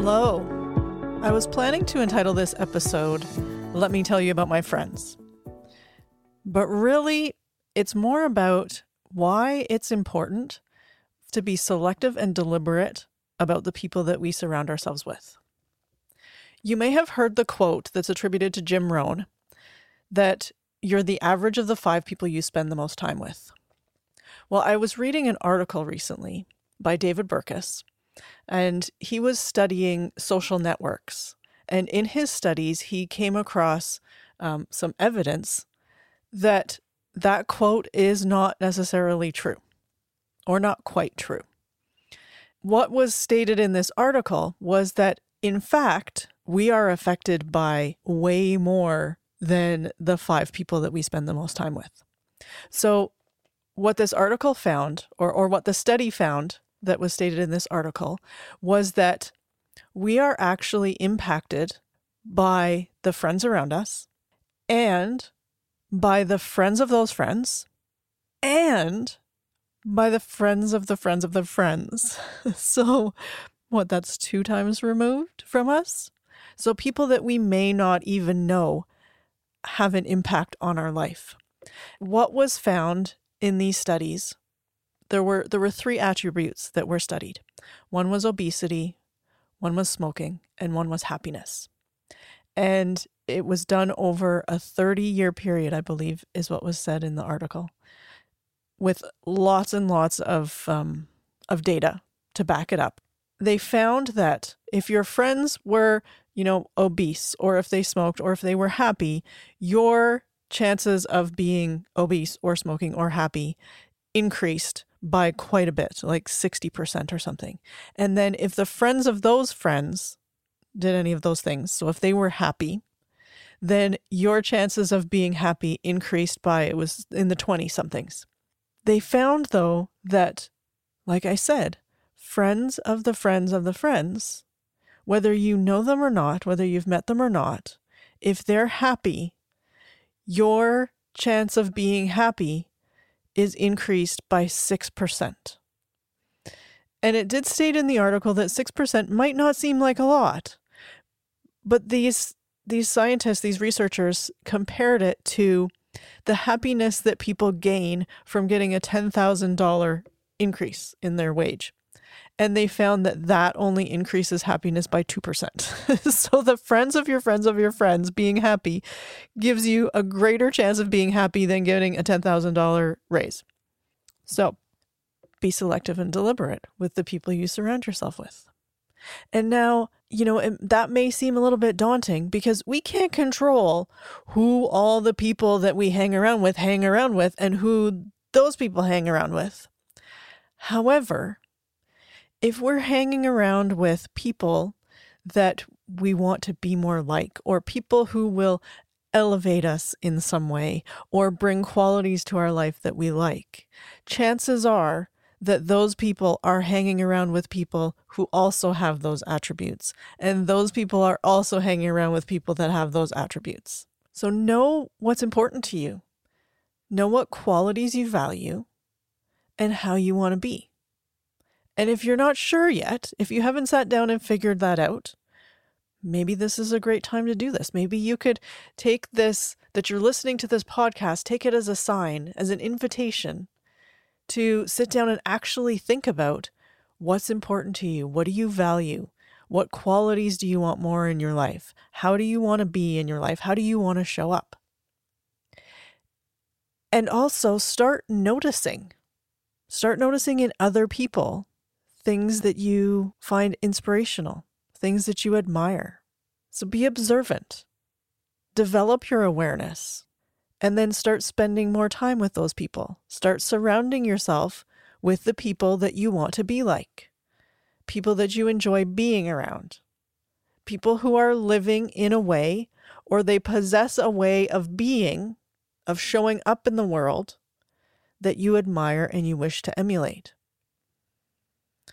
Hello. I was planning to entitle this episode, Let Me Tell You About My Friends. But really, it's more about why it's important to be selective and deliberate about the people that we surround ourselves with. You may have heard the quote that's attributed to Jim Rohn that you're the average of the five people you spend the most time with. Well, I was reading an article recently by David Burkus, and he was studying social networks. And in his studies, he came across um, some evidence that that quote is not necessarily true or not quite true. What was stated in this article was that, in fact, we are affected by way more than the five people that we spend the most time with. So, what this article found, or, or what the study found that was stated in this article, was that we are actually impacted by the friends around us and by the friends of those friends and by the friends of the friends of the friends. so, what, that's two times removed from us? So, people that we may not even know have an impact on our life. What was found in these studies? There were there were three attributes that were studied. One was obesity, one was smoking, and one was happiness. And it was done over a 30 year period, I believe, is what was said in the article, with lots and lots of, um, of data to back it up. They found that if your friends were, you know, obese, or if they smoked, or if they were happy, your chances of being obese or smoking or happy increased by quite a bit, like 60% or something. And then if the friends of those friends did any of those things, so if they were happy, then your chances of being happy increased by it was in the 20 somethings. They found though that, like I said, friends of the friends of the friends, whether you know them or not, whether you've met them or not, if they're happy, your chance of being happy is increased by 6%. And it did state in the article that 6% might not seem like a lot, but these these scientists, these researchers compared it to the happiness that people gain from getting a $10,000 increase in their wage. And they found that that only increases happiness by 2%. so the friends of your friends of your friends being happy gives you a greater chance of being happy than getting a $10,000 raise. So be selective and deliberate with the people you surround yourself with. And now, you know, that may seem a little bit daunting because we can't control who all the people that we hang around with hang around with and who those people hang around with. However, if we're hanging around with people that we want to be more like, or people who will elevate us in some way, or bring qualities to our life that we like, chances are that those people are hanging around with people who also have those attributes. And those people are also hanging around with people that have those attributes. So know what's important to you, know what qualities you value, and how you want to be. And if you're not sure yet, if you haven't sat down and figured that out, maybe this is a great time to do this. Maybe you could take this, that you're listening to this podcast, take it as a sign, as an invitation to sit down and actually think about what's important to you. What do you value? What qualities do you want more in your life? How do you want to be in your life? How do you want to show up? And also start noticing. Start noticing in other people things that you find inspirational, things that you admire. So be observant. Develop your awareness and then start spending more time with those people. Start surrounding yourself with the people that you want to be like, people that you enjoy being around, people who are living in a way or they possess a way of being, of showing up in the world that you admire and you wish to emulate.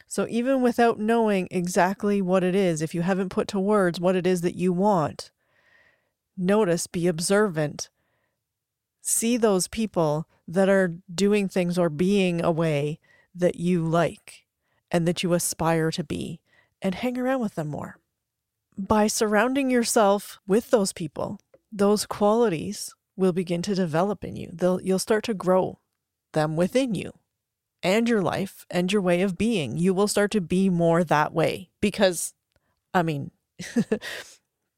So, even without knowing exactly what it is, if you haven't put to words what it is that you want, notice, be observant, see those people that are doing things or being a way that you like and that you aspire to be and hang around with them more. By surrounding yourself with those people, those qualities will begin to develop in you. They'll, you'll start to grow them within you and your life and your way of being. You will start to be more that way because, I mean,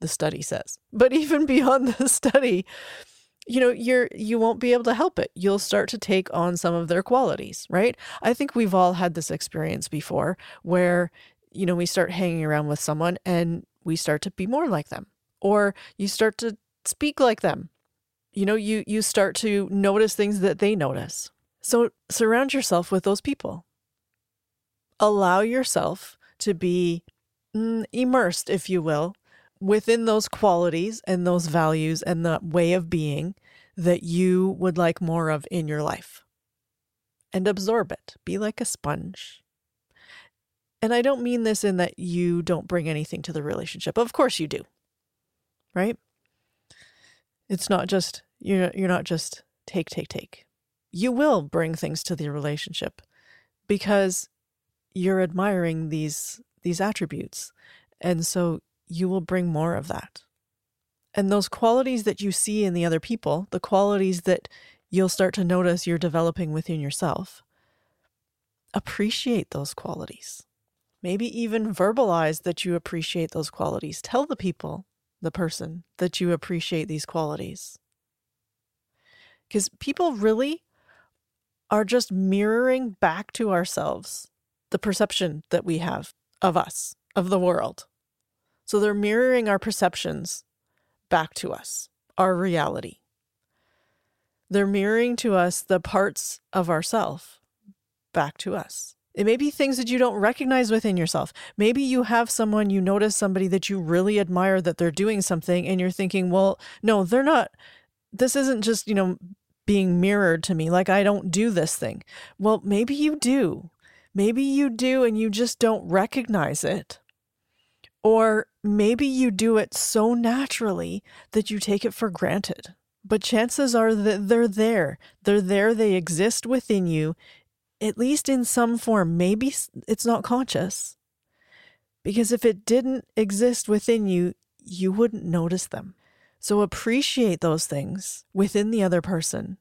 the study says, but even beyond the study, you know you're you won't be able to help it. You'll start to take on some of their qualities right? I think we've all had this experience before where you know we start hanging around with someone and we start to be more like them or you start to speak like them. You know you you start to notice things that they notice so surround yourself with those people allow yourself to be mm, immersed if you will within those qualities and those values and the way of being that you would like more of in your life and absorb it. Be like a sponge. And I don't mean this in that you don't bring anything to the relationship. Of course you do. Right? It's not just you're you're not just take take take. You will bring things to the relationship because you're admiring these these attributes. And so you will bring more of that. And those qualities that you see in the other people, the qualities that you'll start to notice you're developing within yourself, appreciate those qualities. Maybe even verbalize that you appreciate those qualities. Tell the people, the person, that you appreciate these qualities. Because people really are just mirroring back to ourselves the perception that we have of us, of the world. So they're mirroring our perceptions back to us, our reality. They're mirroring to us the parts of ourself back to us. It may be things that you don't recognize within yourself. Maybe you have someone, you notice somebody that you really admire that they're doing something, and you're thinking, well, no, they're not. This isn't just, you know, being mirrored to me. Like I don't do this thing. Well, maybe you do. Maybe you do, and you just don't recognize it. Or maybe you do it so naturally that you take it for granted. But chances are that they're there. They're there, they exist within you, at least in some form. Maybe it's not conscious. Because if it didn't exist within you, you wouldn't notice them. So appreciate those things within the other person.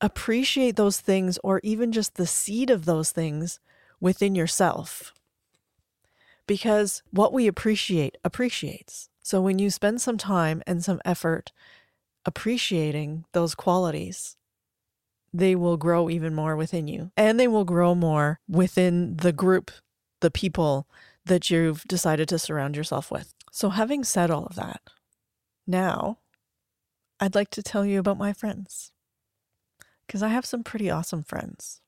Appreciate those things, or even just the seed of those things within yourself because what we appreciate appreciates. So when you spend some time and some effort appreciating those qualities, they will grow even more within you and they will grow more within the group, the people that you've decided to surround yourself with. So, having said all of that, now I'd like to tell you about my friends because I have some pretty awesome friends.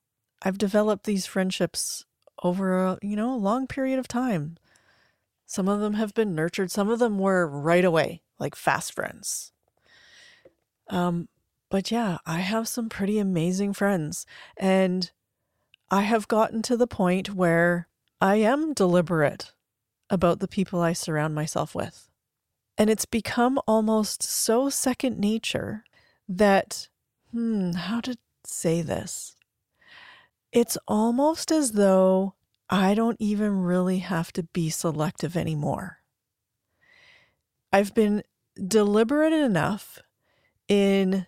I've developed these friendships over a, you know, a long period of time. Some of them have been nurtured, some of them were right away, like fast friends. Um, but yeah, I have some pretty amazing friends and I have gotten to the point where I am deliberate about the people I surround myself with. And it's become almost so second nature that, hmm, how to say this? it's almost as though I don't even really have to be selective anymore. I've been deliberate enough in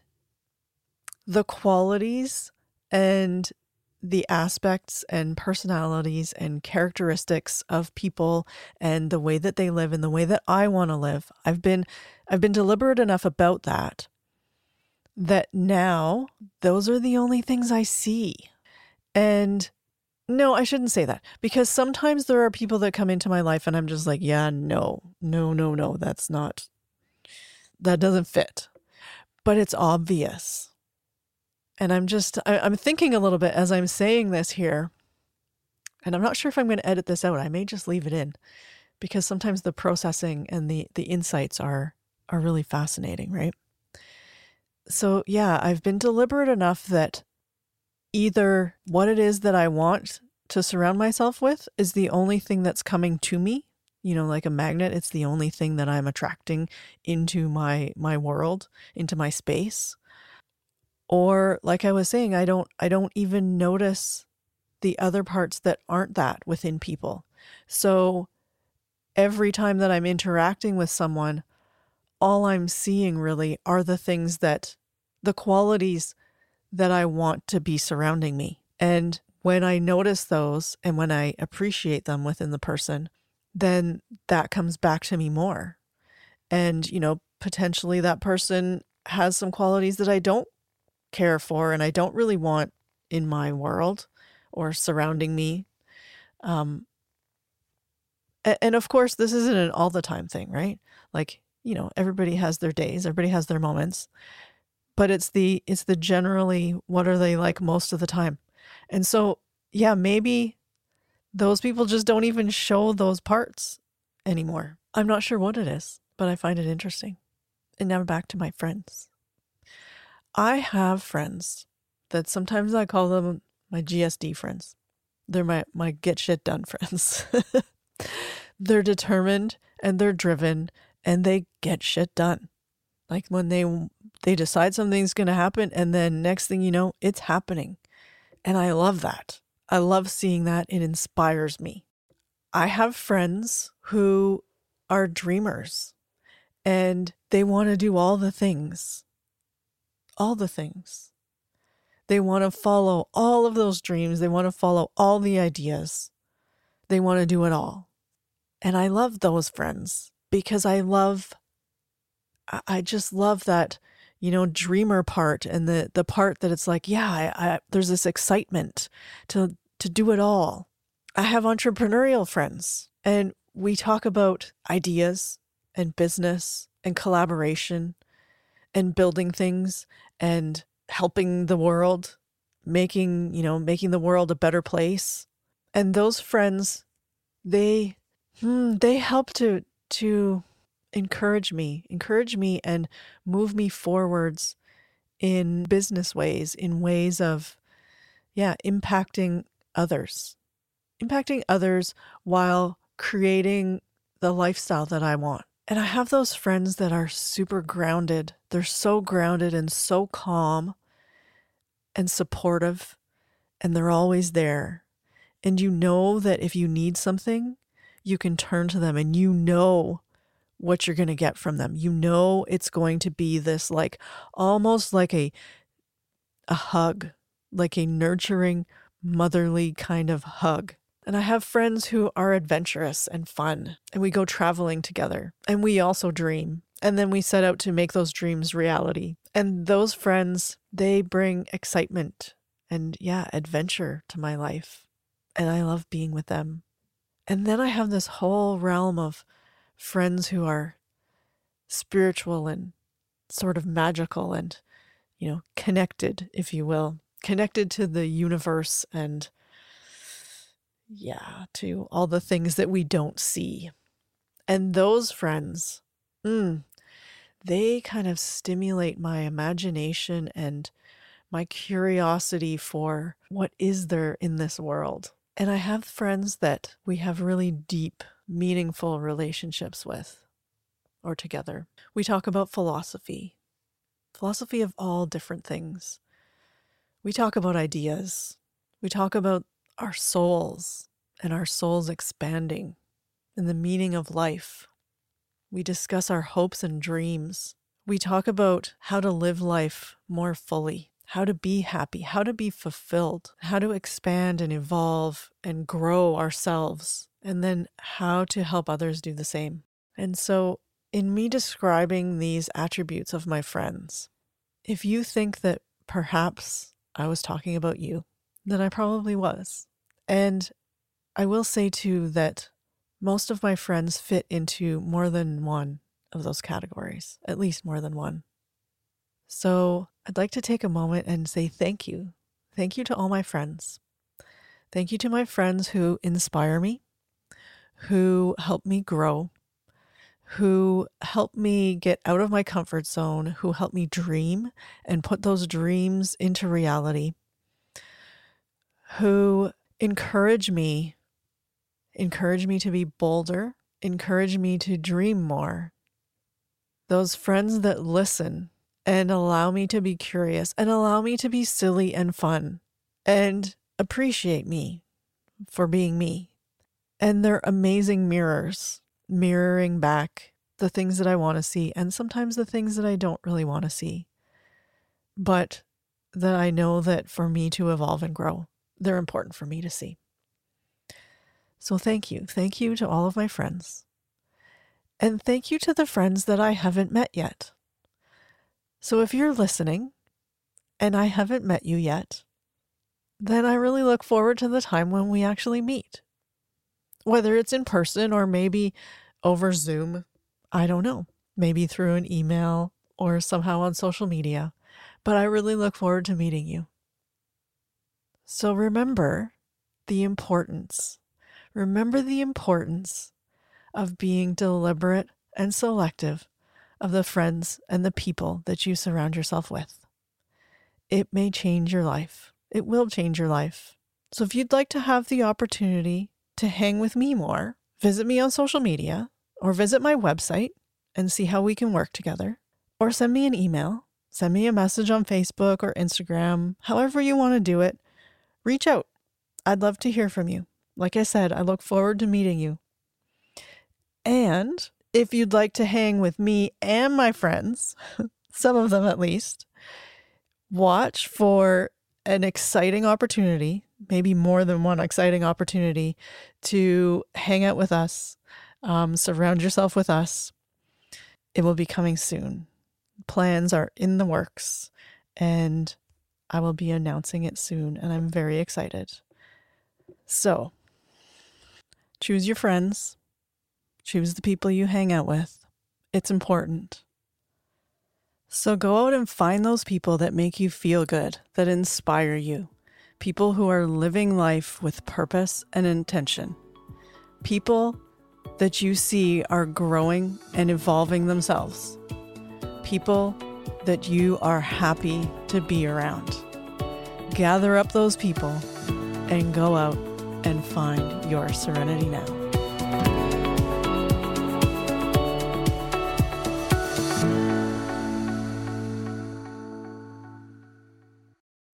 the qualities and the aspects and personalities and characteristics of people and the way that they live and the way that I want to live. I've been I've been deliberate enough about that that now those are the only things I see. And no, I shouldn't say that because sometimes there are people that come into my life and I'm just like, yeah, no, no, no, no, that's not, that doesn't fit. But it's obvious. And I'm just, I, I'm thinking a little bit as I'm saying this here. And I'm not sure if I'm going to edit this out. I may just leave it in because sometimes the processing and the, the insights are, are really fascinating, right? So, yeah, I've been deliberate enough that either what it is that I want to surround myself with is the only thing that's coming to me you know like a magnet it's the only thing that i'm attracting into my my world into my space or like i was saying i don't i don't even notice the other parts that aren't that within people so every time that I'm interacting with someone, all I'm seeing really are the things that, the qualities that I want to be surrounding me. And when I notice those and when I appreciate them within the person, then that comes back to me more. And, you know, potentially that person has some qualities that I don't care for and I don't really want in my world or surrounding me. Um, and of course, this isn't an all the time thing, right? Like, you know, everybody has their days, everybody has their moments, but it's the it's the generally what are they like most of the time. And so, yeah, maybe those people just don't even show those parts anymore. I'm not sure what it is, but I find it interesting. And now back to my friends. I have friends that sometimes I call them my GSD friends. They're my, my get shit done friends. they're determined and they're driven and they get shit done. Like when they they decide something's going to happen and then next thing you know, it's happening. And I love that. I love seeing that. It inspires me. I have friends who are dreamers and they want to do all the things. All the things. They want to follow all of those dreams. They want to follow all the ideas. They want to do it all. And I love those friends because I love, I just love that you know, dreamer part and the the part that it's like, yeah, I, I, there's this excitement to to do it all. I have entrepreneurial friends and we talk about ideas and business and collaboration and building things and helping the world, making, you know, making the world a better place. And those friends, they hmm, they help to to encourage me, encourage me and move me forwards in business ways, in ways of, yeah, impacting others, impacting others while creating the lifestyle that I want. And I have those friends that are super grounded. They're so grounded and so calm and supportive, and they're always there. And you know that if you need something, you can turn to them and you know what you're going to get from them. You know it's going to be this like almost like a a hug, like a nurturing motherly kind of hug. And I have friends who are adventurous and fun, and we go traveling together, and we also dream. And then we set out to make those dreams reality. And those friends, they bring excitement and, yeah, adventure to my life. And I love being with them. And then I have this whole realm of friends who are spiritual and sort of magical and, you know, connected, if you will, connected to the universe and, yeah, to all the things that we don't see. And those friends, mm, they kind of stimulate my imagination and my curiosity for what is there in this world. And I have friends that we have really deep meaningful relationships with or together. We talk about philosophy, philosophy of all different things. We talk about ideas. We talk about our souls and our souls expanding and the meaning of life. We discuss our hopes and dreams. We talk about how to live life more fully, how to be happy, how to be fulfilled, how to expand and evolve and grow ourselves and then how to help others do the same. And so, in me describing these attributes of my friends, if you think that perhaps I was talking about you, then I probably was. And I will say too that most of my friends fit into more than one of those categories, at least more than one. So I'd like to take a moment and say thank you. Thank you to all my friends. Thank you to my friends who inspire me, who help me grow, who help me get out of my comfort zone, who help me dream and put those dreams into reality, who encourage me, encourage me to be bolder, encourage me to dream more. Those friends that listen and allow me to be curious and allow me to be silly and fun and appreciate me for being me and they're amazing mirrors. mirroring back the things that I want to see and sometimes the things that I don't really want to see. But that I know that for me to evolve and grow, they're important for me to see. So thank you. Thank you to all of my friends. And thank you to the friends that I haven't met yet. So if you're listening and I haven't met you yet, then I really look forward to the time when we actually meet. Whether it's in person or maybe over Zoom, I don't know, maybe through an email or somehow on social media, but I really look forward to meeting you. So remember the importance. Remember the importance of being deliberate and selective of the friends and the people that you surround yourself with. It may change your life. It will change your life. So if you'd like to have the opportunity to hang with me more, visit me on social media or visit my website and see how we can work together, or send me an email, send me a message on Facebook or Instagram, however you want to do it. Reach out. I'd love to hear from you. Like I said, I look forward to meeting you. And if you'd like to hang with me and my friends, some of them at least, watch for an exciting opportunity, maybe more than one exciting opportunity to hang out with us, um, surround yourself with us. It will be coming soon. Plans are in the works, and I will be announcing it soon, and I'm very excited. So, choose your friends Choose the people you hang out with. It's important. So go out and find those people that make you feel good, that inspire you. People who are living life with purpose and intention. People that you see are growing and evolving themselves. People that you are happy to be around. Gather up those people and go out and find your serenity now.